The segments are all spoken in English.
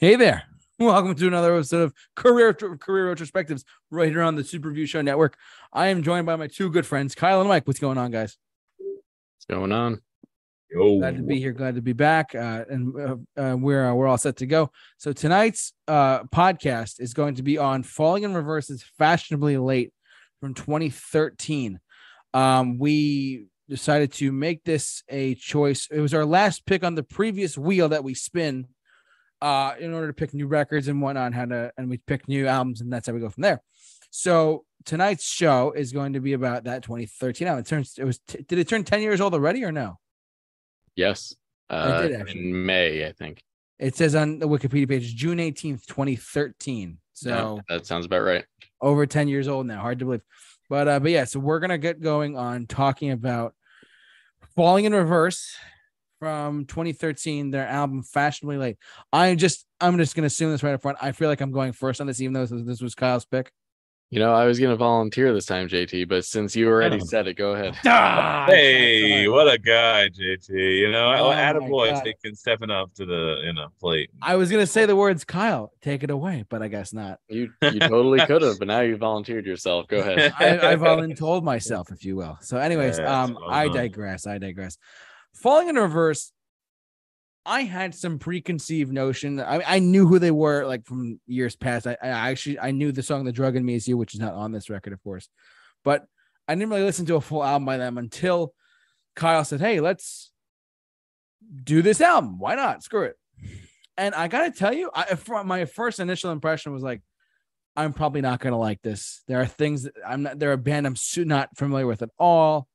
Hey there. Welcome to another episode of Career Career Retrospectives right here on the Super Review Show Network. I am joined by my two good friends, Kyle and Mike. What's going on, guys? What's going on? Yo. Glad to be here. Glad to be back. Uh, and uh, uh, we're uh, we're all set to go. So tonight's uh, podcast is going to be on Falling in Reverse's Fashionably Late from 2013. Um, we decided to make this a choice. It was our last pick on the previous wheel that we spin uh, in order to pick new records and whatnot, and how to and we pick new albums, and that's how we go from there. So tonight's show is going to be about that 2013 album. It turns it was t- did it turn 10 years old already or no? Yes. I Uh, did actually. in May, I think. It says on the Wikipedia page June 18th, 2013. So Yeah, that sounds about right. over 10 years old now. Hard to believe. But uh, but yeah, so we're gonna get going on talking about Falling in Reverse from 2013, their album Fashionably Late. I'm just I'm just gonna assume this right up front. I feel like I'm going first on this, even though this, this was Kyle's pick. You know, I was gonna volunteer this time, JT, but since you already Oh. said it, go ahead. Hey, what a guy, JT. You know, Oh my attaboy God. taking stepping up to the you know plate. I was gonna say the words Kyle, take it away, but I guess not. You you totally could have, but now you volunteered yourself. Go ahead. I, I've voluntold myself, if you will. So, anyways, Yes, um, well I digress. I digress. Falling in reverse, I had some preconceived notion. I, I knew who they were like from years past. I, I actually I knew the song "The Drug in Me Is You," which is not on this record, of course, but I didn't really listen to a full album by them until Kyle said, "Hey, let's do this album. Why not? Screw it." And I gotta tell you, I, my first initial impression was like, I'm probably not gonna like this. There are things that I'm not. They're a band I'm not familiar with at all.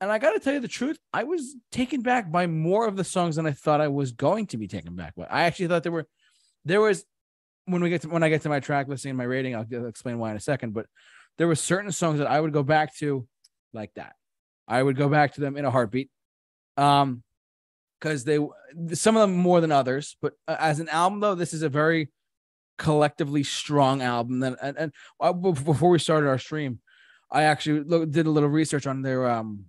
And I gotta tell you the truth, I was taken back by more of the songs than I thought I was going to be taken back by. I actually thought there were, there was, when we get to when I get to my track listing and my rating, I'll, I'll explain why in a second. But there were certain songs that I would go back to, like that. I would go back to them in a heartbeat. Um, because they some of them more than others, but uh, as an album though, this is a very collectively strong album. That and, and uh, before we started our stream, I actually did a little research on their um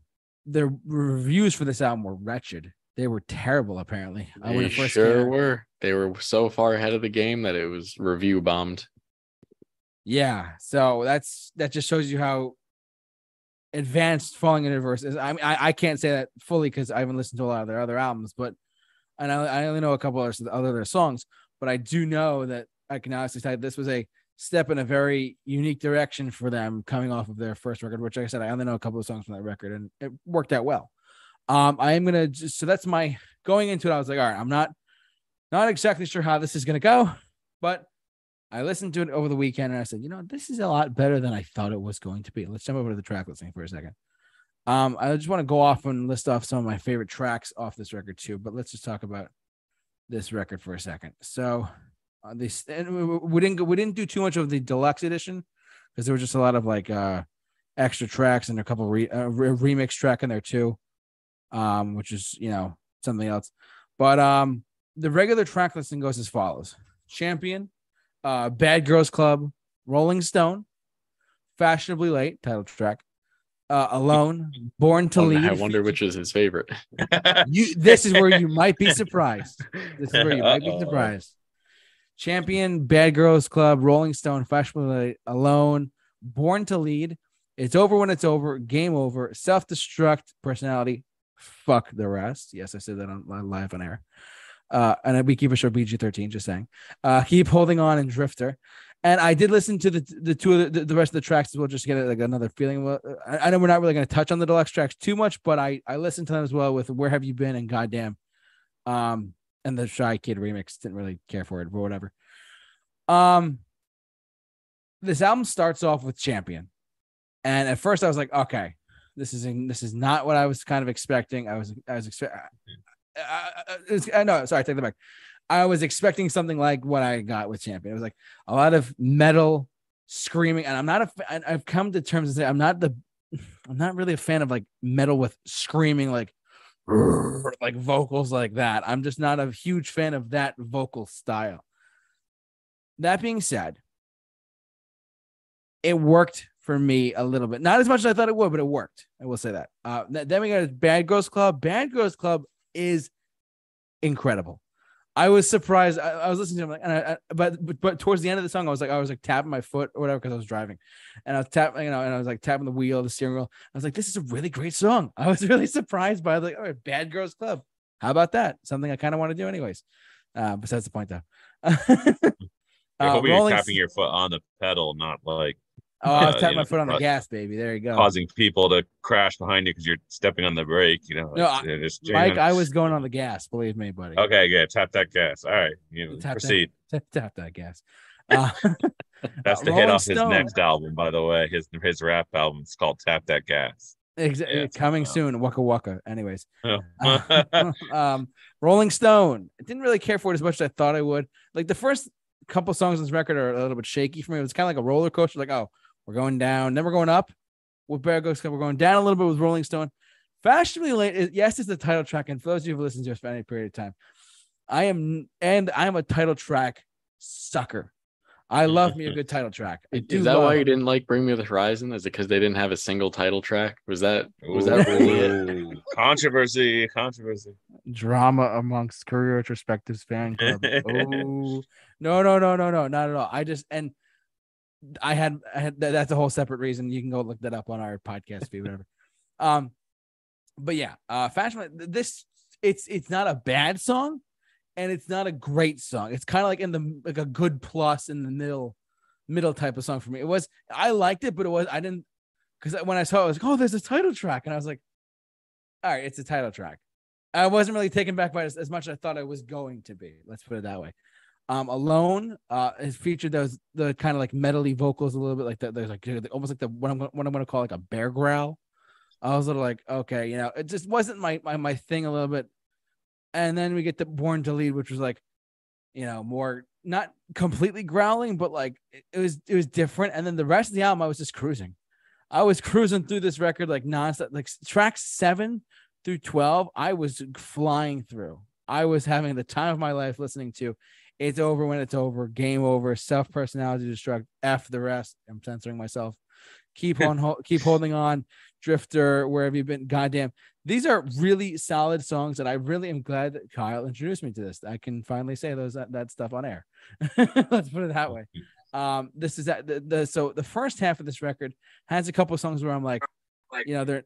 their reviews for this album were wretched. They were terrible, apparently. uh, They sure were. They were so far ahead of the game that it was review bombed. Yeah, so that's that just shows you how advanced Falling in Reverse is. I mean, I, I can't say that fully because I haven't listened to a lot of their other albums, but and I, I only know a couple of other their songs, but I do know that I can honestly say this was a step in a very unique direction for them coming off of their first record, which like I said, I only know a couple of songs from that record and it worked out well. Um, I am gonna just so that's my going into it. I was like, all right, I'm not not exactly sure how this is gonna go, but I listened to it over the weekend and I said, you know, this is a lot better than I thought it was going to be. Let's jump over to the track listing for a second. Um, I just want to go off and list off some of my favorite tracks off this record too, but let's just talk about this record for a second. So, uh, this and we, didn't go- we didn't do too much of the deluxe edition because there was just a lot of like uh extra tracks and a couple re, uh, re- remix track in there too, um, which is you know something else. But um, the regular track listing goes as follows: Champion, uh, Bad Girls Club, Rolling Stone, Fashionably Late, title track, uh, Alone, Born to Lead. I wonder which is his favorite. You, this is where you might be surprised. This is where you might be Uh-oh. surprised. Champion, Bad Girls Club, Rolling Stone, Fashionably Alone, Born to Lead. It's over when it's over. Game over. Self destruct personality. Fuck the rest. Yes, I said that on live on air. Uh, and we keep a show BG 13, Just saying. Uh, keep holding on and Drifter. And I did listen to the the two of the, the rest of the tracks as well, just to get like another feeling. I, I know we're not really going to touch on the deluxe tracks too much, but I I listened to them as well with "Where Have You Been" and "Goddamn," um, and the Shy Kid remix. Didn't really care for it, but whatever. Um, this album starts off with "Champion," and at first I was like, okay, this is this is not what I was kind of expecting. I was I was expecting. Uh, no, sorry, take that back. I was expecting something like what I got with Champion. It was like a lot of metal screaming, and I'm not a. I- I've come to terms and say I'm not the. I'm not really a fan of like metal with screaming like, like vocals like that. I'm just not a huge fan of that vocal style. That being said, it worked for me a little bit. Not as much as I thought it would, but it worked. I will say that. Uh, then we got Bad Girls Club. Bad Girls Club is incredible. I was surprised. I, I was listening to him, like, and I, I, but, but but towards the end of the song, I was like, I was like tapping my foot or whatever because I was driving, and I was tapping, you know, and I was like tapping the wheel, the steering wheel. I was like, this is a really great song. I was really surprised by like, oh, Bad Girls Club. How about that? Something I kind of want to do, anyways. Uh, besides the point, though. I Uh, hope you're Rolling tapping your foot on the pedal, not like Oh, I was uh, tapping you my foot on the gas, baby. There you go. causing people to crash behind you because you're stepping on the brake. You know, No, like, I- Mike. I was going on the gas. Believe me, buddy. Okay, good. Tap that gas. All right, you know, Tap that- proceed. Tap that gas. Uh, That's uh, the hit off his next album, by the way. His his rap album. It's called Tap That Gas. Ex- Yeah, coming coming soon. Waka waka. Anyways, Oh. Uh, um, Rolling Stone. I didn't really care for it as much as I thought I would. Like the first couple songs on this record are a little bit shaky for me. It was kind of like a roller coaster. Like, oh, we're going down, then we're going up. With Bad Girls, we're going down a little bit with Rolling Stone. Fashionably late. is- Yes, it's the title track, and for those of you who've listened to us for any period of time, I am and I am a title track sucker. I love me a good title track. I do Is that love- why you didn't like Bring Me the Horizon? Is it because they didn't have a single title track? Was that was that really it? Controversy? Controversy. drama amongst career retrospectives fan club. oh no, no, no, no, no, not at all. I just and I had I had that, that's a whole separate reason. You can go look that up on our podcast feed, whatever. Um, but yeah, uh, fashion. This it's it's not a bad song, and it's not a great song. It's kind of like in the like a good plus in the middle middle type of song for me. It was I liked it, but it was I didn't because when I saw it, I was like, oh, there's a title track, and I was like, all right, it's a title track. I wasn't really taken back by it as, as much as I thought I was going to be. Let's put it that way. Um, Alone uh has featured those the kind of like metally vocals a little bit like that. There's like almost like the what I'm what I'm gonna call like a bear growl. I was a little like, okay, you know, it just wasn't my my my thing a little bit. And then we get the Born to Lead, which was like, you know, more not completely growling, but like it, it was it was different. And then the rest of the album, I was just cruising. I was cruising through this record like nonstop, like track seven through 12, I was flying through. I was having the time of my life listening to It's Over When It's Over, Game Over, Self Personality Destruct, F the rest. I'm censoring myself. Keep on, ho- keep holding on, Drifter, Where Have You Been? Goddamn. These are really solid songs, and I really am glad that Kyle introduced me to this. I can finally say those that, that stuff on air. Let's put it that way. Um, this is that the, the so the first half of this record has a couple of songs where I'm like, you know, they're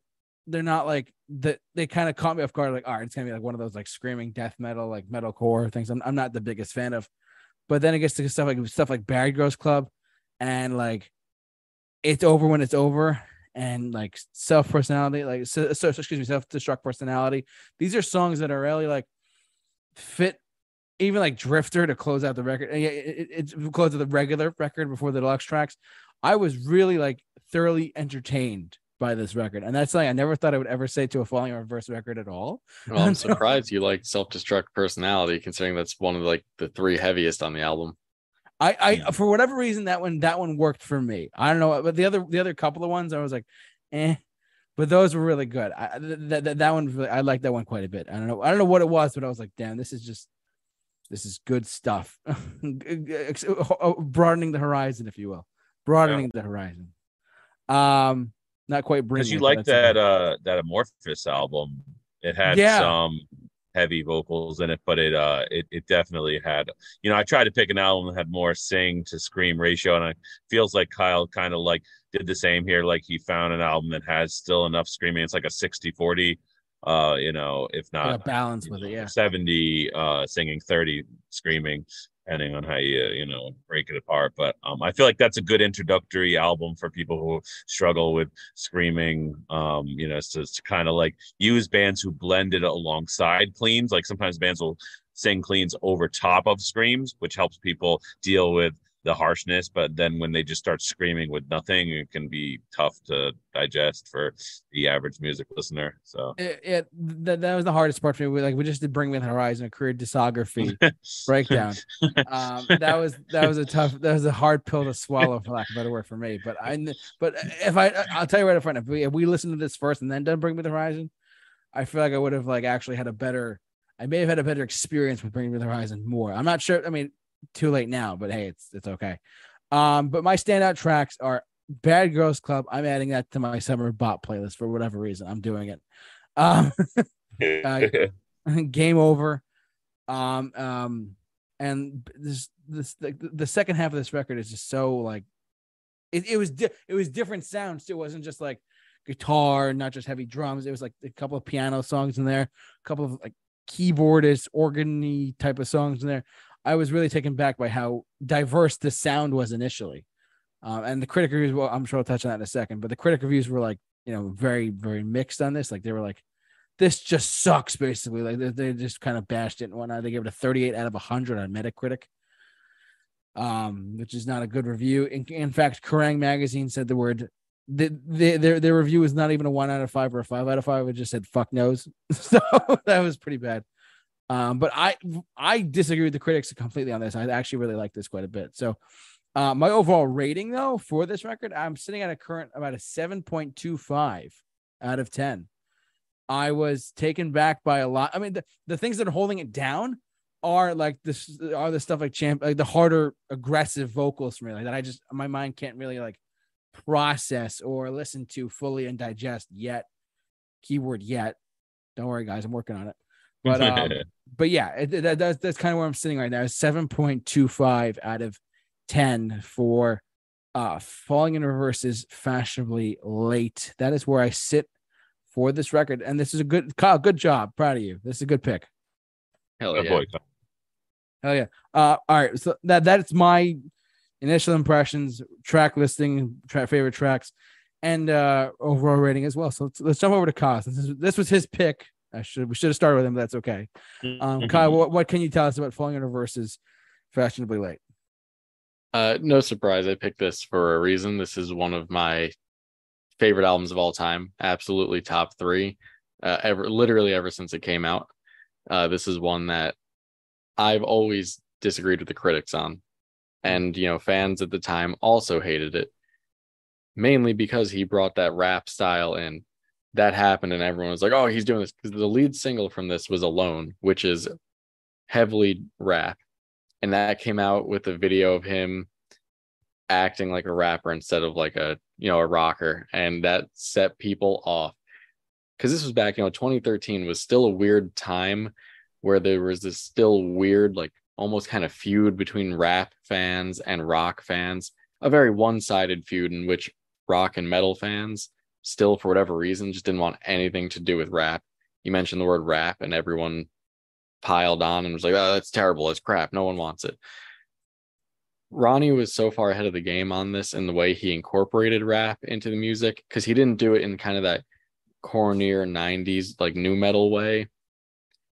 they're not like that they kind of caught me off guard like all right it's gonna be like one of those like screaming death metal like metalcore things. I'm, I'm not the biggest fan of but then it gets to stuff like stuff like Bad Girls Club and like it's over when it's over and like self personality like so, so excuse me self destruct personality. These are songs that are really like fit even like drifter to close out the record and yeah, it, it, it close out the regular record before the deluxe tracks. I was really like thoroughly entertained by this record and that's something i never thought i would ever say to a falling in reverse record at all Well, I'm surprised you like Self Destruct Personality, considering that's one of like the three heaviest on the album. I, I for whatever reason that one that one worked for me. I don't know, but the other the other couple of ones I was like, eh, but those were really good. I that that, that one really, I like that one quite a bit. I don't know I don't know what it was, but I was like, damn, this is just this is good stuff. Broadening the horizon, if you will, broadening the horizon. Um, not quite bringing. Because you like that uh that Amorphis album. It had Yeah. some heavy vocals in it, but it uh it, it definitely had you know, I tried to pick an album that had more sing to scream ratio, and it feels like Kyle kind of like did the same here. Like he found an album that has still enough screaming. It's like a 60-40, uh, you know, if not a balance with it. Yeah. 70 uh singing 30 screaming depending on how you you know break it apart but um i feel like that's a good introductory album for people who struggle with screaming um you know to, to kind of like use bands who blend it alongside cleans like sometimes bands will sing cleans over top of screams which helps people deal with the harshness but then when they just start screaming with nothing it can be tough to digest for the average music listener so It, it that, that was the hardest part for me. We, like we just did Bring Me the Horizon, a career discography breakdown. Um, that was that was a tough, that was a hard pill to swallow, for lack of a better word for me. But I, but if I, I'll tell you right up front, if we if we listened to this first and then done Bring Me the Horizon, I feel like I would have like actually had a better, I may have had a better experience with Bring Me the Horizon more. I'm not sure. I mean, too late now, but hey, it's it's okay. Um, but my standout tracks are Bad Girls Club. I'm adding that to my summer bot playlist for whatever reason. I'm doing it. Um, Uh, Game Over, Um, um, and this this the, the second half of this record is just so like it, it was di- it was different sounds. It wasn't just like guitar, not just heavy drums. It was like a couple of piano songs in there, a couple of like keyboardist, organy type of songs in there. I was really taken back by how diverse the sound was initially. Um, and the critic reviews, well, I'm sure I'll touch on that in a second, but the critic reviews were like, you know, very, very mixed on this. Like they were like, this just sucks, basically. Like they, they just kind of bashed it and whatnot. They gave it a 38 out of 100 on Metacritic, um, which is not a good review. In, in fact, Kerrang magazine said the word the, the, their their review was not even a one out of five or a five out of five. It just said fuck knows. So that was pretty bad. Um, but I I disagree with the critics completely on this. I actually really like this quite a bit. So uh, my overall rating though for this record, I'm sitting at a current about a 7.25 out of 10. I was taken back by a lot. I mean, the, the things that are holding it down are like this are the stuff like champ like the harder aggressive vocals for me like that I just my mind can't really like process or listen to fully and digest yet. Keyword yet. Don't worry, guys, I'm working on it. But um, but yeah, it, that, that's that's kind of where I'm sitting right now. Seven point two five out of ten for uh falling in reverse is fashionably late. That is where I sit for this record, and this is a good Kyle. Good job, proud of you. This is a good pick. Hell yeah. boy. Hell yeah. Uh, all right. So that that's my initial impressions, track listing, track favorite tracks, and uh overall rating as well. So let's, let's jump over to Kyle. This is this was his pick. I should we should have started with him, but that's okay. Um, Kyle, what, what can you tell us about falling in reverses fashionably late? Uh, no surprise, I picked this for a reason. This is one of my favorite albums of all time. Absolutely top three, uh, ever literally ever since it came out. Uh, this is one that I've always disagreed with the critics on, and you know, fans at the time also hated it, mainly because he brought that rap style in. That happened, and everyone was like, "Oh, he's doing this," because the lead single from this was "Alone," which is heavily rap. And that came out with a video of him acting like a rapper instead of like a you know a rocker. And that set people off. Because this was back you know 2013 was still a weird time where there was this still weird like almost kind of feud between rap fans and rock fans. A very one-sided feud in which rock and metal fans still for whatever reason just didn't want anything to do with rap you mentioned the word rap and everyone piled on and was like, oh, that's terrible. It's crap. No one wants it. Ronnie was so far ahead of the game on this in the way he incorporated rap into the music because he didn't do it in kind of that cornier 90s like nu metal way.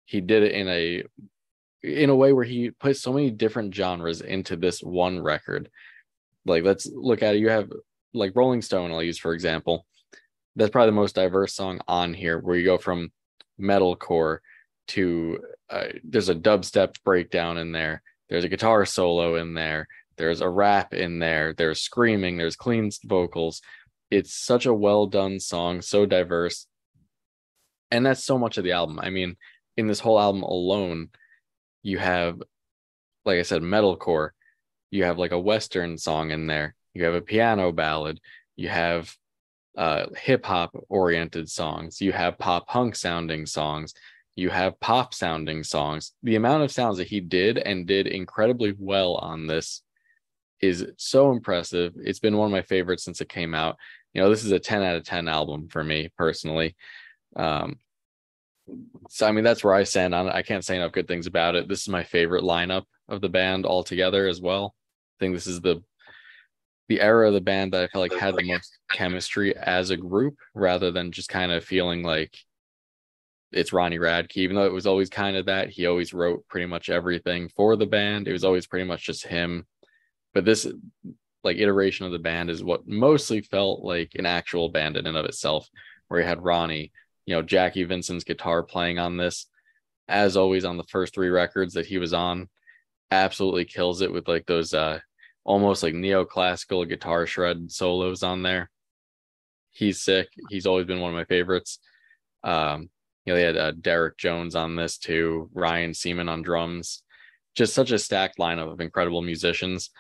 He did it in a in a way where he put so many different genres into this one record. Like let's look at it. You have like Rolling Stone, I'll use for example. That's probably the most diverse song on here, where you go from metalcore to uh, there's a dubstep breakdown in there. There's a guitar solo in there. There's a rap in there. There's screaming. There's clean vocals. It's such a well done song so diverse. And that's so much of the album. I mean in this whole album alone you have like i said metalcore. You have like a western song in there. You have a piano ballad. You have uh hip hop oriented songs you have pop punk sounding songs you have pop sounding songs. The amount of sounds that he did and did incredibly well on this is so impressive. It's been one of my favorites since it came out. You know, this is a 10 out of 10 album for me personally. Um, so I mean that's where I stand on it. I can't say enough good things about it. This is my favorite lineup of the band altogether as well. I think this is the the era of the band that I felt like had the most chemistry as a group rather than just kind of feeling like it's Ronnie Radke, even though it was always kind of that. He always wrote pretty much everything for the band. It was always pretty much just him. But this like iteration of the band is what mostly felt like an actual band in and of itself, where you had Ronnie, you know, Jackie Vincent's guitar playing on this, as always on the first three records that he was on, absolutely kills it with like those uh almost like neoclassical guitar shred solos on there. He's sick. He's always been one of my favorites. Um, you know, they had uh, Derek Jones on this too, Ryan Seaman on drums. Just such a stacked lineup of incredible musicians.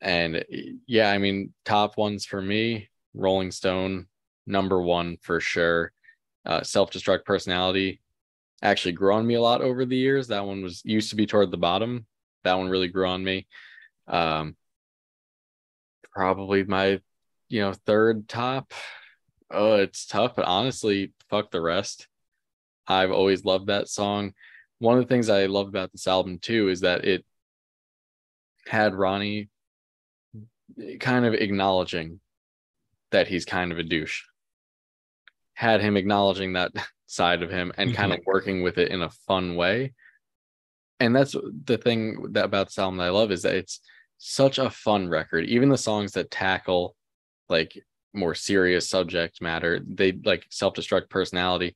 And yeah, I mean, top ones for me, Rolling Stone, number one for sure. Uh, Self Destruct Personality, actually grew on me a lot over the years. That one was used to be toward the bottom. That one really grew on me. Um, probably my, you know, third top. Oh, it's tough, but honestly, fuck the rest. I've always loved that song. One of the things I love about this album too is that it had Ronnie kind of acknowledging that he's kind of a douche. Had him acknowledging that side of him and kind of mm-hmm. working with it in a fun way. And that's the thing that about this album that I love is that it's such a fun record. Even the songs that tackle like more serious subject matter, they like self-destruct personality.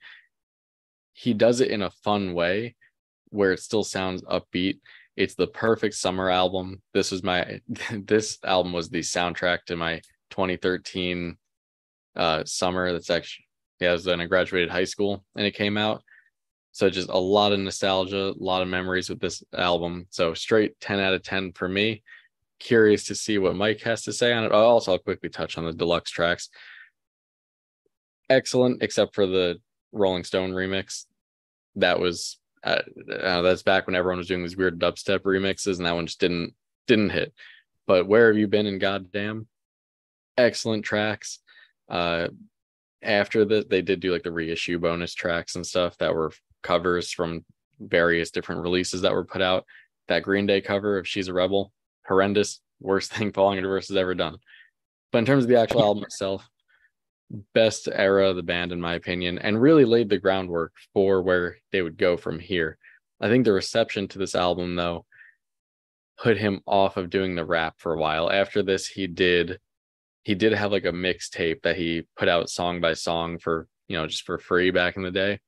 He does it in a fun way where it still sounds upbeat. It's the perfect summer album. This was my this album was the soundtrack to my 2013 uh summer. That's actually yeah, it was when I graduated high school and it came out. So just a lot of nostalgia, a lot of memories with this album. So straight 10 out of 10 for me. Curious to see what Mike has to say on it. Also, I'll quickly touch on the deluxe tracks. Excellent, except for the Rolling Stone remix. That was uh, uh, that's back when everyone was doing these weird dubstep remixes, and that one just didn't didn't hit. But where have you been in goddamn? Excellent tracks. Uh, after that, they did do like the reissue bonus tracks and stuff that were covers from various different releases that were put out. That Green Day cover of She's a Rebel, horrendous, worst thing Falling into has ever done. But in terms of the actual album itself, best era of the band, in my opinion, and really laid the groundwork for where they would go from here. I think the reception to this album, though, put him off of doing the rap for a while. After this, he did he did have like a mixtape that he put out song by song for you know just for free back in the day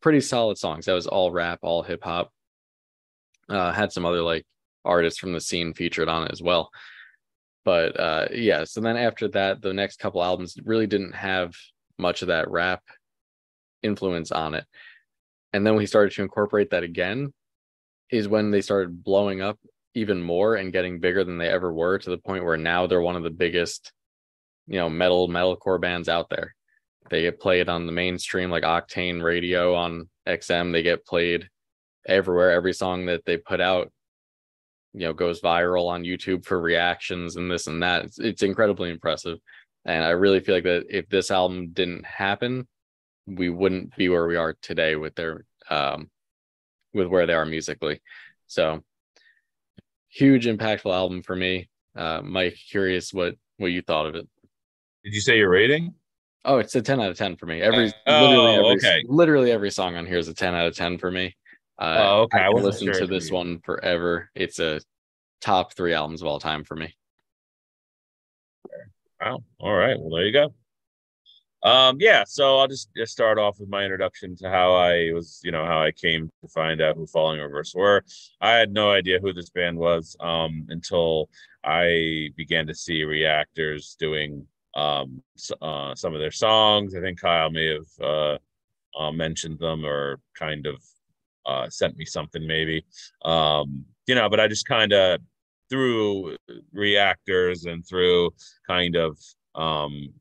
pretty solid songs that was all rap all hip hop uh had some other like artists from the scene featured on it as well but uh yeah so then after that the next couple albums really didn't have much of that rap influence on it and then he started to incorporate that again is when they started blowing up even more and getting bigger than they ever were to the point where now they're one of the biggest, you know, metal metalcore bands out there. They get played on the mainstream like Octane Radio on XM. They get played everywhere. Every song that they put out, you know, goes viral on YouTube for reactions and this and that. It's, it's incredibly impressive. And I really feel like that if this album didn't happen, we wouldn't be where we are today with their um with where they are musically. So huge impactful album for me. Uh, Mike, curious what what you thought of it. Did you say your rating? Oh, it's a 10 out of 10 for me. Every oh, literally every, okay. literally every song on here is a 10 out of 10 for me. Uh, oh, okay. I, I listen sure to this you. one forever. It's a top three albums of all time for me. Wow. All right. Well, there you go. Um, yeah, so I'll just, just start off with my introduction to how I was, you know, how I came to find out who Falling Reverse were. I had no idea who this band was um, until I began to see reactors doing um, uh, some of their songs. I think Kyle may have uh, uh, mentioned them or kind of uh, sent me something, maybe. Um, you know, but I just kind of through reactors and through kind of um,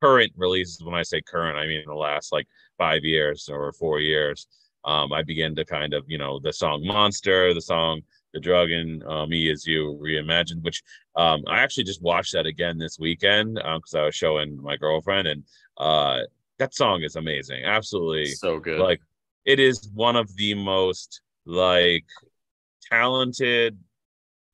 current releases when i say current i mean the last like five years or four years um, i began to kind of you know the song monster the song the drug and uh, me as you reimagined which um, i actually just watched that again this weekend because um, i was showing my girlfriend and uh, that song is amazing absolutely so good like it is one of the most like talented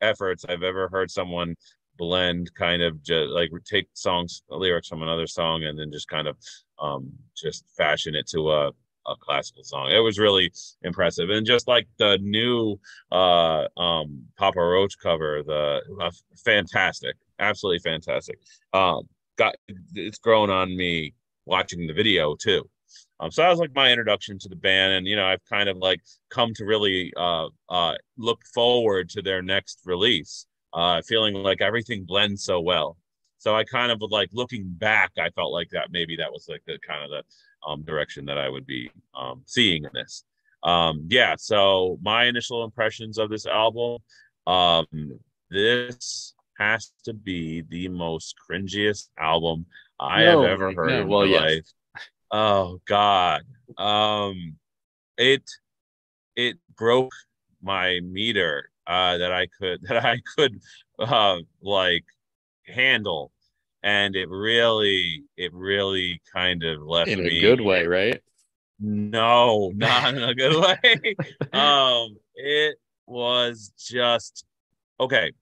efforts I've ever heard someone blend kind of just like take songs lyrics from another song and then just kind of um just fashion it to a a classical song. It was really impressive, and just like the new uh, um, Papa Roach cover, the uh, fantastic, absolutely fantastic. Um, got it's grown on me watching the video too. Um, so that was like my introduction to the band, and you know I've kind of like come to really uh, uh, look forward to their next release uh, feeling like everything blends so well. So I kind of like looking back, I felt like that maybe that was like the kind of the um, direction that I would be um, seeing in this. Um, yeah, so my initial impressions of this album, um, this has to be the most cringiest album I no, have ever heard no, in well, my yes. life. Oh God. Um it it broke my meter uh that I could that I could uh like handle and it really it really kind of left in me a good way, right? no not in a good way um it was just okay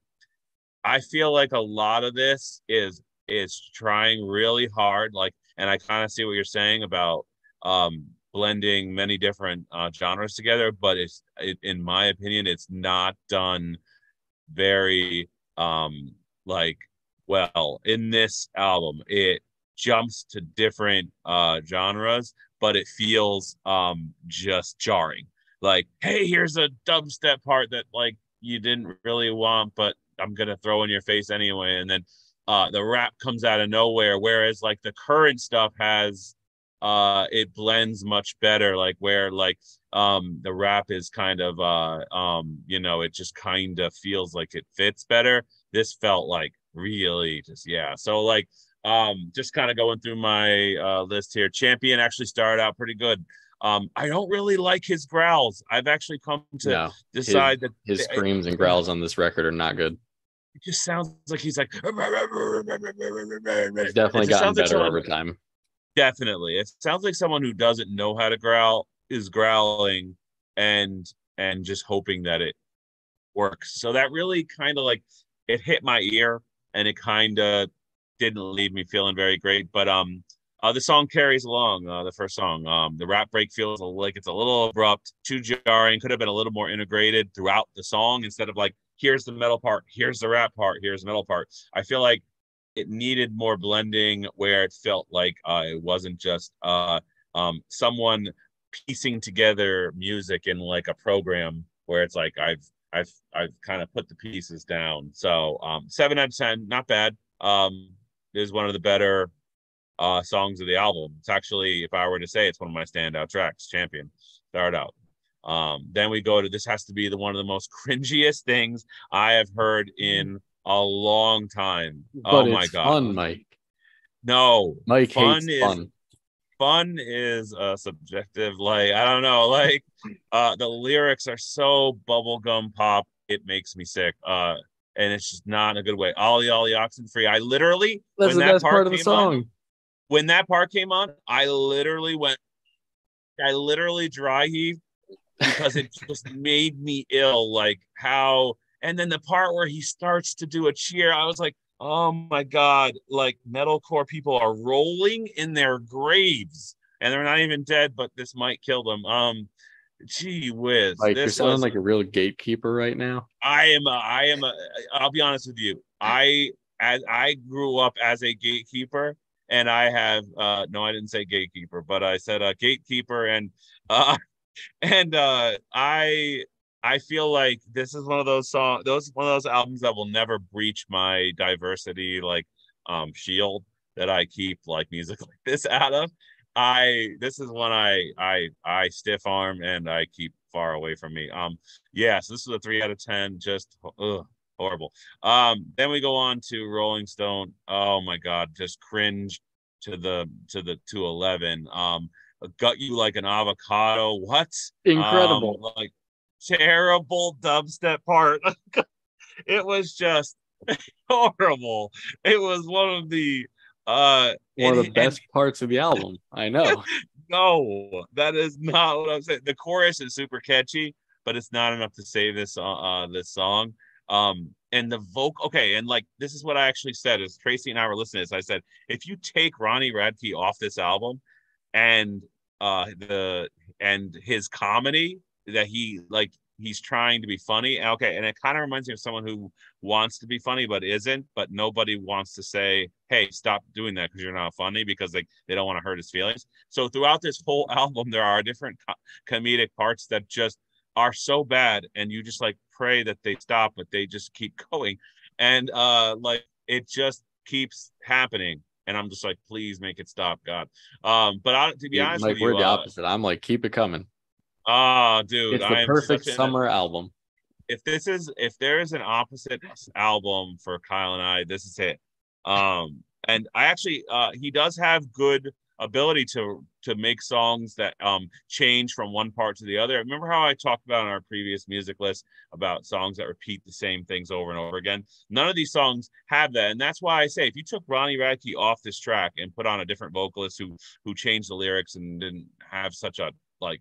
i feel like a lot of this is is trying really hard like and i kind of see what you're saying about um blending many different uh, genres together but it's it, in my opinion it's not done very um like well in this album it jumps to different uh genres but it feels um just jarring. Like hey here's a dubstep part that like you didn't really want but i'm gonna throw in your face anyway and then uh the rap comes out of nowhere whereas like the current stuff has uh it blends much better like where like um the rap is kind of uh um you know it just kind of feels like it fits better. This felt like really just yeah. So like um just kind of going through my uh list here. Champion actually started out pretty good. Um i don't really like his growls. I've actually come to No, decide that his it- screams and growls on this record are not good. It just sounds like he's like He's definitely It gotten like better someone- over time. definitely. It sounds like someone who doesn't know how to growl is growling and and just hoping that it works. So that really kind of like it hit my ear and it kind of didn't leave me feeling very great but um uh, the song carries along uh, the first song. Um the rap break feels like it's a little abrupt too jarring could have been a little more integrated throughout the song instead of like here's the metal part here's the rap part here's the metal part i feel like it needed more blending where it felt like uh, it wasn't just uh, um, someone piecing together music in like a program where it's like I've I've I've kind of put the pieces down. So um, seven out of ten, not bad. Um, is one of the better uh, songs of the album. It's actually, if I were to say, it's one of my standout tracks. Champion, start out. Um, then we go to this has to be the one of the most cringiest things I have heard in a long time. But oh my god! fun, Mike. No, Mike Fun hates is- fun. fun is uh subjective like i don't know like uh the lyrics are so bubblegum pop it makes me sick uh and it's just not in a good way ollie ollie oxen free i literally That's when the that best part of the came on- song. when that part came on i literally went i literally dry heaved because it just made me ill like how and then the part where he starts to do a cheer i was like oh my god like metalcore people are rolling in their graves and they're not even dead but this might kill them um gee whiz Mike, you're sounding was, like a real gatekeeper right now. i am a, i am a i'll be honest with you i as i grew up as a gatekeeper and i have uh no i didn't say gatekeeper but i said a gatekeeper and uh and uh i i feel like this is one of those songs those one of those albums that will never breach my diversity like um shield that i keep like music like this out of. I this is one i i i stiff arm and i keep far away from me. Um yeah so this is a three out of ten just ugh, horrible. Um then we go on to rolling stone. Oh my god just cringe to the to the 211 um gut you like an avocado what Incredible. um, like terrible dubstep part. it was just horrible. It was one of the uh One of and- the best parts of the album. I know. no, that is not what I'm saying. The chorus is super catchy, but it's not enough to save this uh, uh this song. Um and the vocal okay, and like this is what I actually said as Tracy and I were listening to this. I said, if you take Ronnie Radke off this album and uh the and his comedy that he like he's trying to be funny. Okay and it kind of reminds me of someone who wants to be funny but isn't but nobody wants to say hey stop doing that because you're not funny because like they don't want to hurt his feelings. So throughout this whole album there are different co- comedic parts that just are so bad and you just like pray that they stop but they just keep going. And uh like it just keeps happening and i'm just like please make it stop god um but I, to be Yeah, honest Mike, with you we're the uh, opposite. I'm like, keep it coming. Oh, dude, It's I the am perfect an- summer album. If this is if there is an opposite album for Kyle and I, this is it. Um, and I actually, uh, he does have good ability to to make songs that um change from one part to the other. Remember how I talked about in our previous music list about songs that repeat the same things over and over again? None of these songs have that, and that's why I say if you took Ronnie Radke off this track and put on a different vocalist who who changed the lyrics and didn't have such a like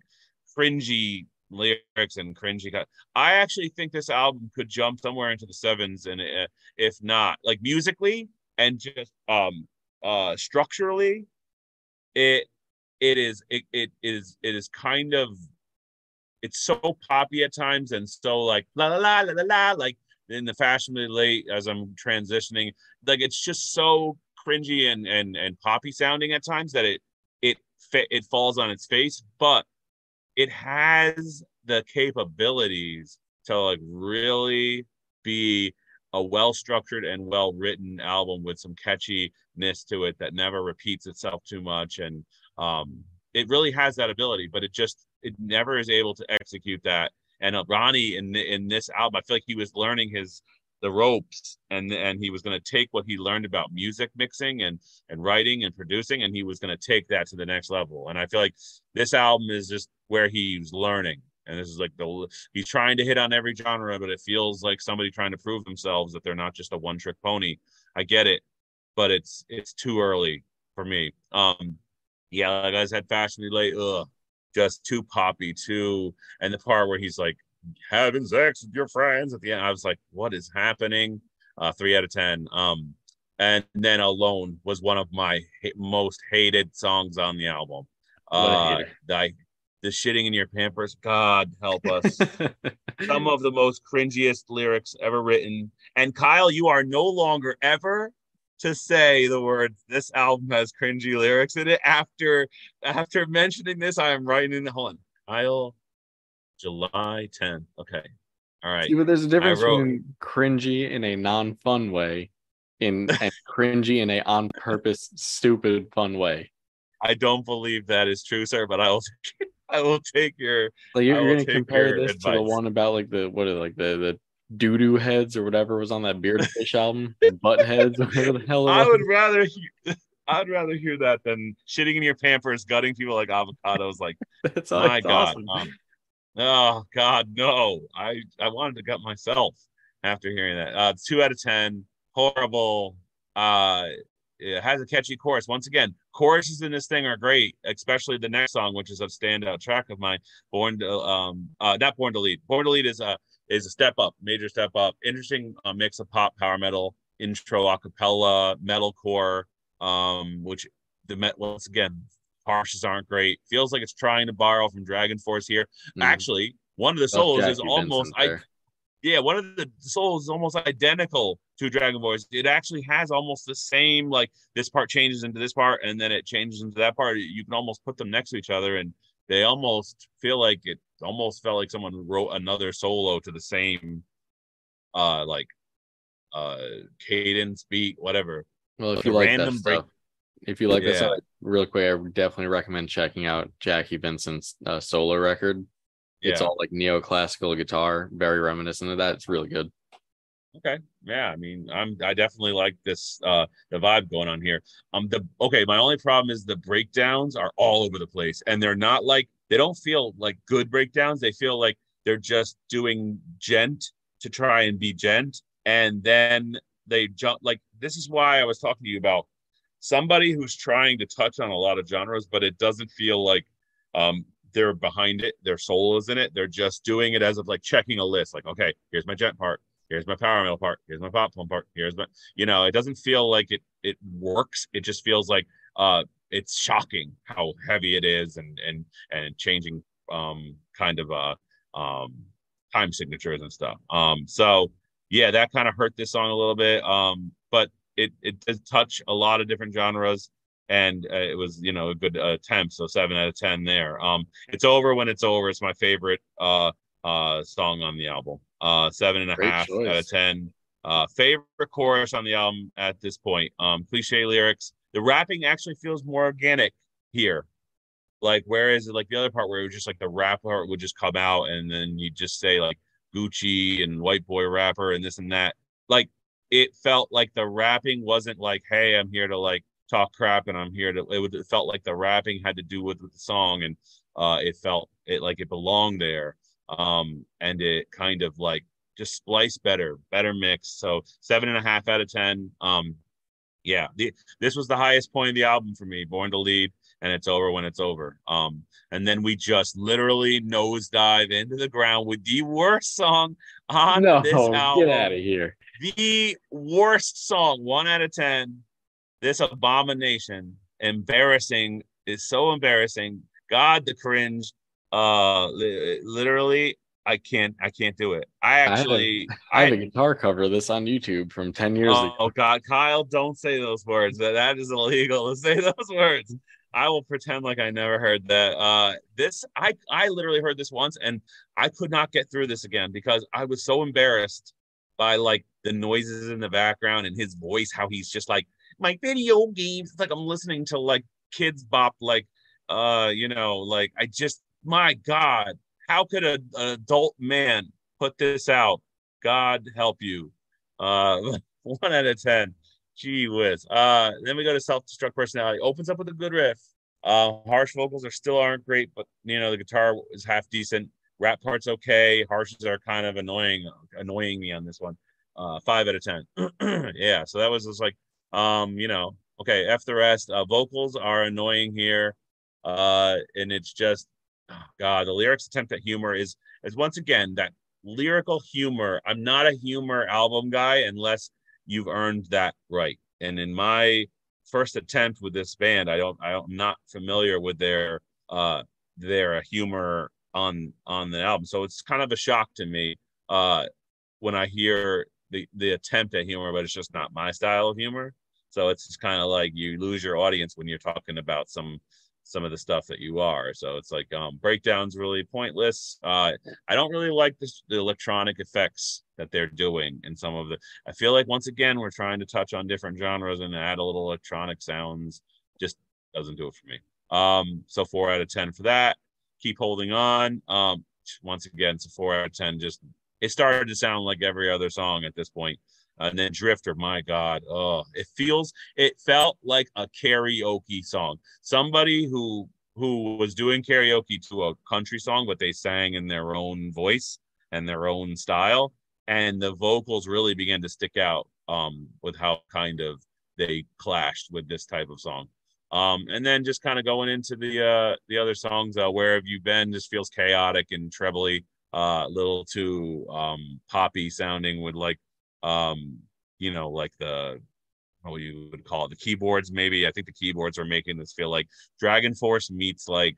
cringy lyrics and cringy. I actually think this album could jump somewhere into the sevens, and uh, if not, like musically and just um uh structurally, it it is it, it is it is kind of it's so poppy at times and so like la la la la la like in the fashionably late as I'm transitioning, like it's just so cringy and and and poppy sounding at times that it it it falls on its face, but it has the capabilities to like really be a well structured and well written album with some catchiness to it that never repeats itself too much. And um it really has that ability but it just it never is able to execute that. And uh, Ronnie in in this album I feel like he was learning his the ropes and and he was going to take what he learned about music mixing and and writing and producing and he was going to take that to the next level. And i feel like this album is just where he's learning and this is like the he's trying to hit on every genre but it feels like somebody trying to prove themselves that they're not just a one trick pony i get it but it's it's too early for me um yeah like i said fashionably late ugh just too poppy too and the part where he's like having sex with your friends at the end. I was like, what is happening? Uh, three out of ten. Um, and then Alone was one of my most hated songs on the album. Uh, the, the shitting in your pampers. God help us. Some of the most cringiest lyrics ever written. And Kyle, you are no longer ever to say the words this album has cringy lyrics in it after after mentioning this i am writing in hold on kyle July 10th. Okay. All right. See, but there's a difference wrote, between cringy in a non-fun way in and cringy in a on purpose stupid fun way. I don't believe that is true, sir, but I will I will take your like you're, you're gonna compare this advice. to the one about like the what is like the the doo doo heads or whatever was on that beard fish album, butt heads, whatever the hell. I would rather Hear, I'd rather hear that than shitting in your pampers, gutting people like avocados. Like, that's my god, awesome. um, Oh God, no! I I wanted to gut myself after hearing that. Uh, two out of ten, horrible. Uh, it has a catchy chorus. Once again, choruses in this thing are great, especially the next song, which is a standout track of mine. Born to um, uh, not born to lead. Born to lead is a is a step up, major step up. Interesting uh, mix of pop, power metal, intro, acapella, metalcore, um, which the met once again Harshes aren't great. Feels like it's trying to borrow from DragonForce here. Mm. Actually, one of the solos is almost I, yeah, one of the solos is almost identical to DragonForce. It actually has almost the same like this part changes into this part and then it changes into that part. You can almost put them next to each other and they almost feel like it almost felt like someone wrote another solo to the same uh like uh cadence beat whatever well if you like random that break stuff, if you like yeah. this real quick, I definitely recommend checking out Jackie Vincent's uh, solo record. Yeah. It's all like neoclassical guitar, very reminiscent of that. It's really good. Okay. Yeah. I mean, I'm I definitely like this uh the vibe going on here. Um the okay, my only problem is the breakdowns are all over the place and they're not like they don't feel like good breakdowns. They feel like they're just doing djent to try and be djent And then they jump like this is why I was talking to you about somebody who's trying to touch on a lot of genres, but it doesn't feel like um, they're behind it. Their soul is in it. They're just doing it as of like checking a list. Like, okay, here's my djent part. Here's my power metal part. Here's my pop punk part. Here's my, you know, it doesn't feel like it it works. It just feels like uh, it's shocking how heavy it is and and and changing um kind of uh um time signatures and stuff. Um, so yeah, that kind of hurt this song a little bit. Um, but it it does touch a lot of different genres and uh, it was you know a good uh, attempt so seven out of ten there um it's over when it's over it's my favorite uh uh song on the album. Uh seven and a Great half choice. out of ten. Uh favorite chorus on the album at this point. Um cliche lyrics. The rapping actually feels more organic here. Like whereas like the other part where it was just like the rap part would just come out and then you just say like gucci and white boy rapper and this and that. Like it felt like the rapping wasn't like, hey, I'm here to like talk crap and I'm here to it, would, it felt like the rapping had to do with, with the song and uh it felt it like it belonged there um and it kind of like just splice better better mix so seven and a half out of ten um yeah the, this was the highest point of the album for me born to lead and it's over when it's over um and then we just literally nosedive into the ground with the worst song on No, this get out of here. the worst song, one out of ten. This abomination, embarrassing, is so embarrassing. God, the cringe. Uh, li- literally, I can't, I can't do it. I actually, I have a guitar cover of this on YouTube from 10 years oh, ago. Oh God, Kyle, don't say those words. That that is illegal to say those words. I will pretend like I never heard that. Uh, this I I literally heard this once, and I could not get through this again because I was so embarrassed by like the noises in the background and his voice, how he's just like my video games. It's like I'm listening to like Kidz Bop, like uh, you know, like I just my God, how could a, an adult man put this out? God help you. Uh, one out of ten. Gee whiz. Uh, then we go to self-destruct personality. Opens up with a good riff. Uh, harsh vocals are still aren't great, but you know the guitar is half decent. Rap part's okay. Harshes are kind of annoying, annoying me on this one. Uh, five out of ten. yeah, so that was just like, um, you know, okay. F the rest. Uh, vocals are annoying here, uh, and it's just, God, the lyrics attempt at humor is is once again that lyrical humor. I'm not a humor album guy unless you've earned that right. And in my first attempt with this band, I don't, I I'm not familiar with their, uh, their humor on on the album. So it's kind of a shock to me, uh, when I hear the the attempt at humor, but it's just not my style of humor. So it's just kind of like you lose your audience when you're talking about some some of the stuff that you are. So it's like um breakdowns really pointless. Uh I don't really like this, the electronic effects that they're doing in some of the I feel like once again we're trying to touch on different genres and add a little electronic sounds. Just doesn't do it for me. Um so 4 out of 10 for that. Keep holding on. Um once again it's a 4 out of 10 just it started to sound like every other song at this point. And then Drifter, my God, oh, it feels, it felt like a karaoke song. Somebody who who was doing karaoke to a country song, but they sang in their own voice and their own style, and the vocals really began to stick out um, with how kind of they clashed with this type of song. Um, and then just kind of going into the uh, the other songs, uh, where have you been? Just feels chaotic and trebly, uh, a little too um, poppy sounding with like um, you know, like the what you would call it, the keyboards. Maybe I think the keyboards are making this feel like DragonForce meets like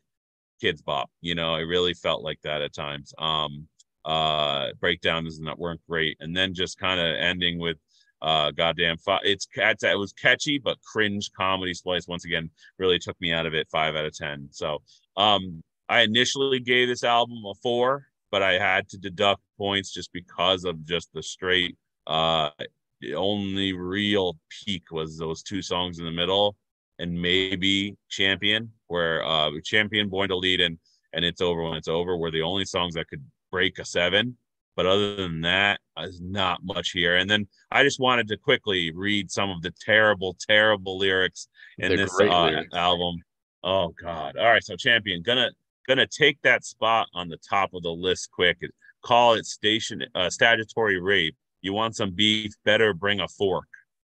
Kidz Bop. You know, it really felt like that at times. Um, uh, breakdowns not weren't great, and then just kind of ending with uh goddamn fi- it's cats it was catchy but cringe comedy splice once again really took me out of it five out of ten so um i initially gave this album a four but i had to deduct points just because of just the straight uh the only real peak was those two songs in the middle and maybe champion where uh champion born to lead and and it's over when it's over were the only songs that could break a seven. But other than that there's not much here. And then i just wanted to quickly read some of the terrible terrible lyrics in They're this uh, lyrics. album. Oh god. All right. So champion gonna gonna take that spot on the top of the list quick. Call it station uh, statutory rape you want some beef better bring a fork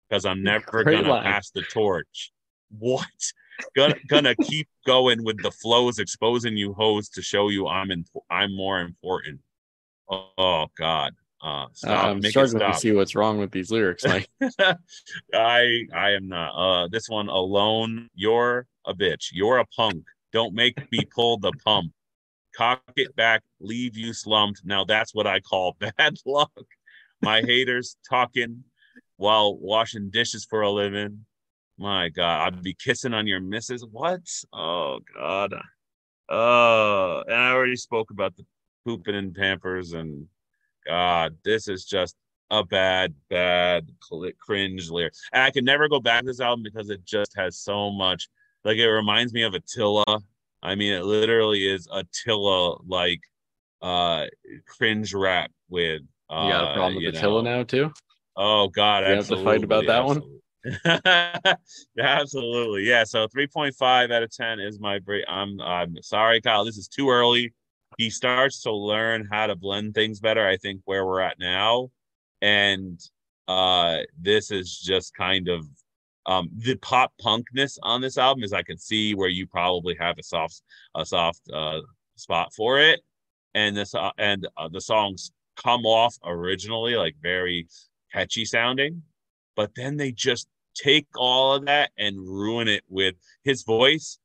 because i'm never Great gonna line. pass the torch what gonna gonna keep going with the flows exposing you hoes to show you i'm in i'm more important oh, oh god uh stop I'm make it struggling to see what's wrong with these lyrics, Mike. I I am not. Uh, this one alone. You're a bitch. You're a punk. Don't make me pull the pump. Cock it back. Leave you slumped. Now that's what I call bad luck. My haters talking while washing dishes for a living. My God, I'd be kissing on your missus. What? Oh God. Oh, and I already spoke about the pooping in Pampers and God, this is just a bad, bad cringe lyric. And I can never go back to this album because it just has so much. Like it reminds me of Attila. I mean, it literally is Attila like uh cringe rap with. Uh, You got a problem with Attila know. now too? Oh God, We have to fight about absolutely, that one? absolutely. yeah, absolutely. Yeah. So 3.5 out of 10 is my break. I'm I'm sorry, Kyle. This is too early. He starts to learn how to blend things better. I think where we're at now. And uh this is just kind of um the pop punkness on this album is I can see where you probably have a soft a soft uh spot for it. And this uh, and uh, the songs come off originally like very catchy sounding but then they just take all of that and ruin it with his voice.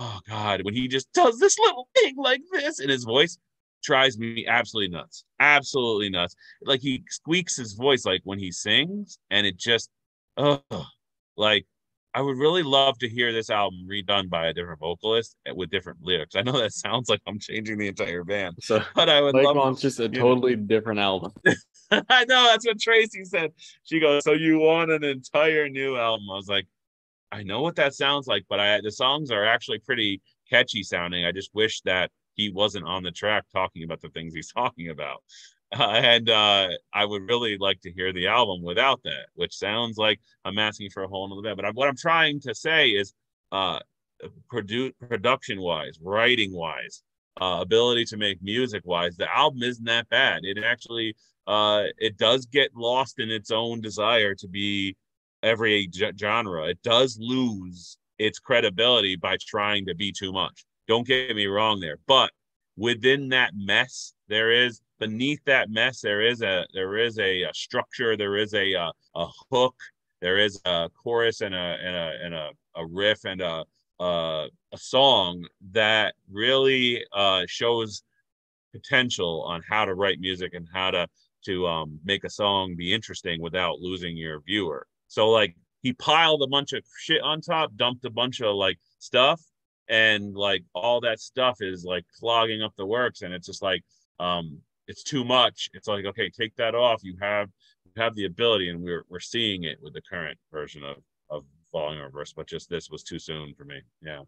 Oh God, when he just does this little thing like this in his voice, drives me absolutely nuts. Absolutely nuts. Like he squeaks his voice like when he sings, and it just oh like I would really love to hear this album redone by a different vocalist eh, with different lyrics. I know that sounds like I'm changing the entire band, So but I would love wants just a totally different album. I know that's what Tracy said. She goes, "So you want an entire new album?" I was like, "I know what that sounds like, but I the songs are actually pretty catchy sounding. I just wish that he wasn't on the track talking about the things he's talking about." Uh, and uh, I would really like to hear the album without that, which sounds like I'm asking for a whole nother band. But I, what I'm trying to say is, uh, produ- production wise, writing wise, uh, ability to make music wise, the album isn't that bad. It actually uh, it does get lost in its own desire to be every genre. It does lose its credibility by trying to be too much. Don't get me wrong there, but within that mess, there is beneath that mess, there is a there is a, a structure, there is a, a a hook, there is a chorus and a and a and a, a riff and a uh, a song that really uh, shows potential on how to write music and how to to um, make a song be interesting without losing your viewer. So like he piled a bunch of shit on top, dumped a bunch of like stuff, and like all that stuff is like clogging up the works, and it's just like um it's too much. It's like okay, take that off. You have you have the ability, and we're we're seeing it with the current version of of Falling in Reverse, but just this was too soon for me. Yeah.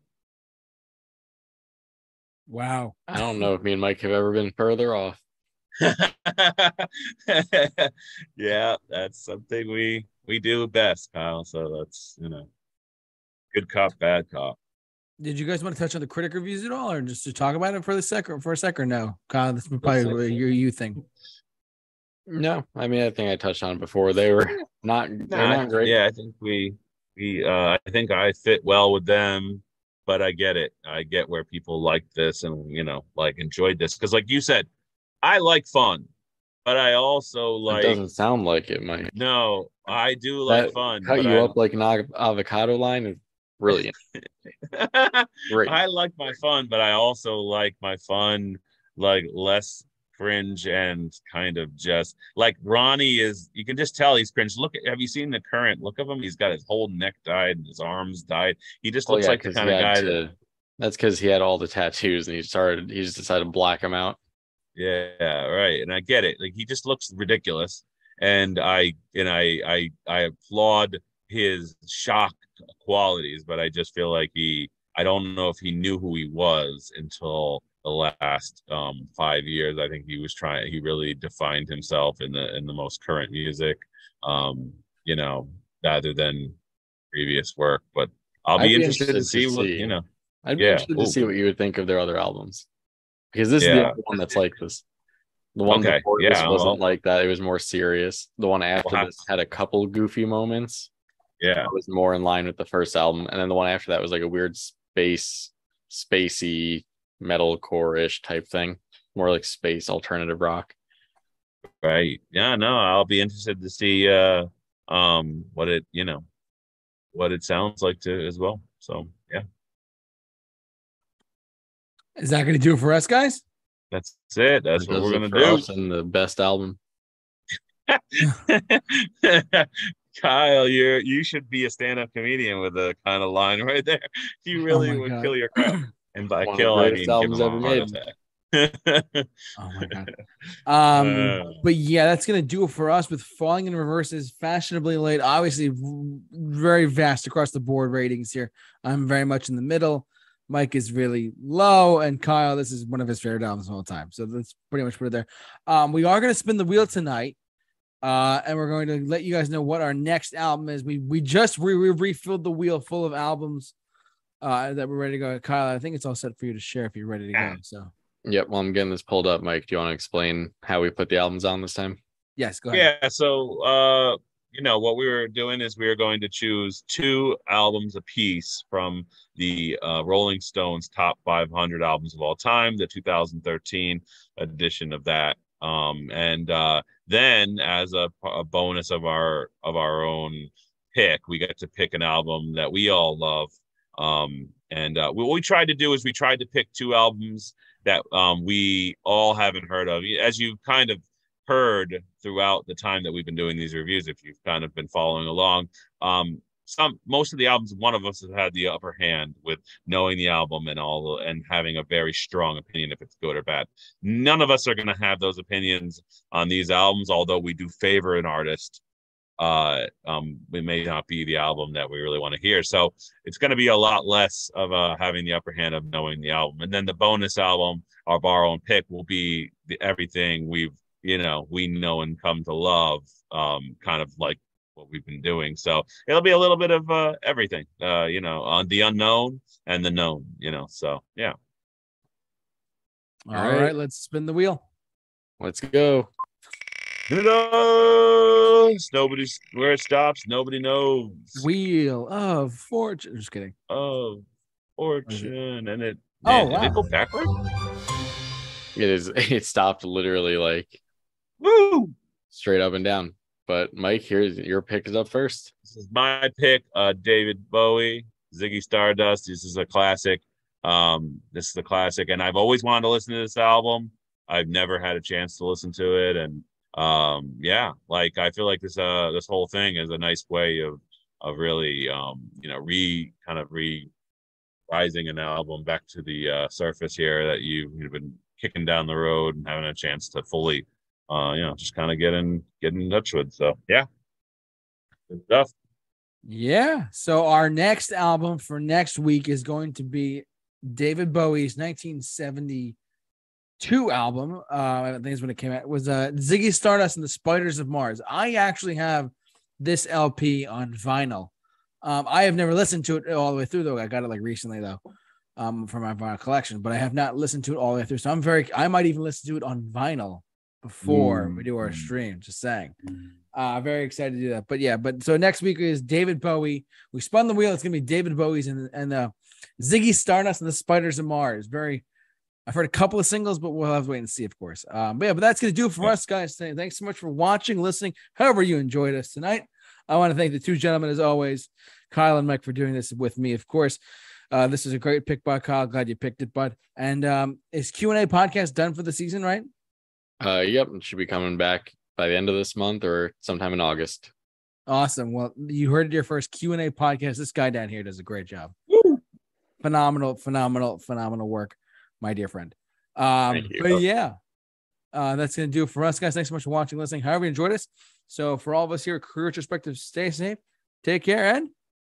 Wow. I don't know if me and Mike have ever been further off. yeah, that's something we we do best, Kyle. So that's you know, good cop, bad cop. Did you guys want to touch on the critic reviews at all, or just to talk about it for the second for a second? No, Kyle, this is probably your you thing. No, I mean I think I touched on it before. They were not they're Nah, not great. Yeah, I think we we uh I think I fit well with them, but I get it. I get where people like this and you know, like enjoyed this. Because like you said, I like fun, but I also like. it like doesn't sound like it, Mike. no, I do like That fun. Cut but you I- up like an avocado line is brilliant. Great. I like my fun, but I also like my fun like less cringe and kind of just like Ronnie is you can just tell he's cringe. Look at have you seen the current look of him? He's got his whole neck dyed and his arms dyed. He just Well, looks yeah, like the kind of guy to- that That's because he had all the tattoos and he started he just decided to black them out. yeah, right. And I get it. Like he just looks ridiculous. And I and I I I applaud his shock qualities, but I just feel like he I don't know if he knew who he was until the last um five years. I think he was trying he really defined himself in the in the most current music. Um, you know, rather than previous work. But I'll be, be interested, to see what see. you know. I'd be Yeah, interested to see what you would think of their other albums. Because this is the one that's like this. The one Okay, before this yeah, wasn't well- like that. It was more serious. The one after this had a couple goofy moments. Yeah. That was more in line with the first album. And then the one after that was like a weird space, spacey metalcore ish type thing. More like space alternative rock. Right. Yeah, no, I'll be interested to see uh um what it, you know, what it sounds like to as well. So yeah, Is that going to do it for us, guys? that's it. That's That what we're gonna do. And the best album. Kyle, you're you should be a stand-up comedian with a kind of line right there. You really my would God. kill your crowd. And by One kill, I mean give him a heart attack. Oh my god. Um, Uh. but yeah, that's gonna do it for us with falling in reverse is fashionably late. Obviously, very vast across the board ratings here. I'm very much in the middle. Mike is really low, and Kyle, this is one of his favorite albums of all time. So let's pretty much put it there. Um, we are gonna spin the wheel tonight. Uh, and we're going to let you guys know what our next album is. We we just re- we refilled the wheel full of albums uh, that we're ready to go. Kyle, I think it's all set for you to share if you're ready to go. So Yep. Well, I'm getting this pulled up. Mike, do you want to explain how we put the albums on this time? yes, go ahead. Yeah. So, uh, you know, what we were doing is we were going to choose two albums a piece from the uh, Rolling Stones top 500 albums of all time, the 2013 edition of that. Um, and uh, then, as a, a bonus of our of our own pick, we get to pick an album that we all love. Um, and uh, what we tried to do is we tried to pick two albums that um, we all haven't heard of. As you've kind of heard throughout the time that we've been doing these reviews, if you've kind of been following along, um, some most of the albums, one of us has had the upper hand with knowing the album and all, and having a very strong opinion if it's good or bad. None of us are going to have those opinions on these albums, although we do favor an artist. Uh, um, it may not be the album that we really want to hear, so it's going to be a lot less of uh, having the upper hand of knowing the album. And then the bonus album our own pick will be the, everything we've you know we know and come to love um kind of like what we've been doing so it'll be a little bit of uh everything uh you know on the unknown and the known you know so yeah All All right. right. let's spin the wheel. Let's go. who knows nobody's where it stops nobody knows Wheel of Fortune. Just kidding. oh fortune and it Oh, man, did it go backward It is. It stopped literally like woo straight up and down. But Mike, here's your pick is up first. This is my pick. Uh, David Bowie, Ziggy Stardust. This is a classic. Um, this is a classic, and I've always wanted to listen to this album. I've never had a chance to listen to it, and um, yeah, like I feel like this uh this whole thing is a nice way of of really um you know re kind of re rising an album back to the uh, surface here that you, you've been kicking down the road and having a chance to fully uh you know just kind of get in get in touch with. So yeah, good stuff. Yeah. So our next album for next week is going to be David Bowie's 1972 album. Uh, I think is when it came out. It was uh, Ziggy Stardust and the Spiders of Mars. I actually have this LP on vinyl. Um, I have never listened to it all the way through though. I got it like recently though, um, from my vinyl collection, but I have not listened to it all the way through. So I'm very, I might even listen to it on vinyl before we do our Mm. stream. Just saying. Uh, very excited to do that. But yeah, but so next week is David Bowie. We spun the wheel. It's gonna be David Bowie's and and uh, Ziggy Stardust and the Spiders of Mars. Very. I've heard a couple of singles, but we'll have to wait and see, of course. Um, but yeah, but that's gonna do it for us, guys. Today. Thanks so much for watching, listening, however you enjoyed us tonight. I want to thank the two gentlemen, as always, Kyle and Mike, for doing this with me. Of course, uh, this is a great pick by Kyle. Glad you picked it, bud. And um, is Q and A podcast done for the season, right? Uh, yep, it should be coming back by the end of this month or sometime in August. Awesome. Well, you heard your first Q and A podcast. This guy down here does a great job. Phenomenal, phenomenal, phenomenal work, my dear friend. Um, Thank you. but yeah, uh, that's gonna do it for us, guys. Thanks so much for watching, listening. However, you enjoyed us. So for all of us here at Career Retrospective, stay safe, take care, and